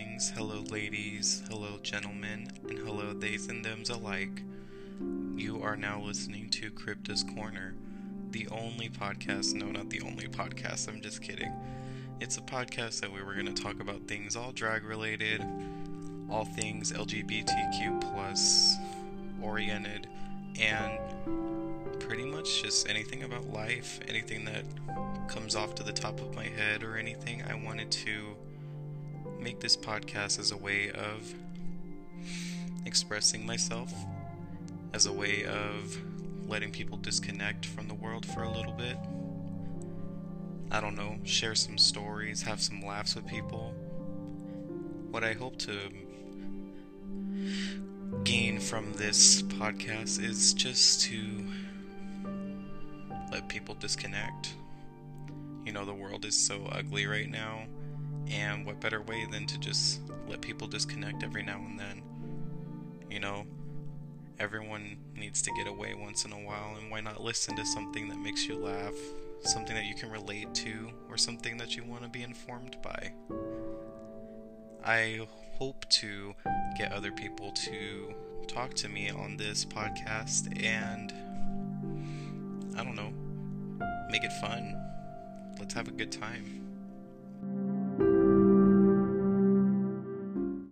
boys, hello ladies, hello gentlemen, and hello theys and thems alike. You are now listening to Crypto's Corner, the only podcast, no, not the only podcast, I'm just kidding. It's a podcast that we were going to talk about things all drag related, all things LGBTQ plus oriented, and pretty much just anything about life, anything that comes off to the top of my head or anything. I wanted to make this podcast as a way of expressing myself, as a way of letting people disconnect from the world for a little bit. I don't know, share some stories, have some laughs with people. What I hope to gain from this podcast is just to let people disconnect. You know, the world is so ugly right now, and what better way than to just let people disconnect every now and then? You know, everyone needs to get away once in a while, and why not listen to something that makes you laugh, something that you can relate to, or something that you want to be informed by? I hope to get other people to talk to me on this podcast and I don't know, make it fun. Let's have a good time.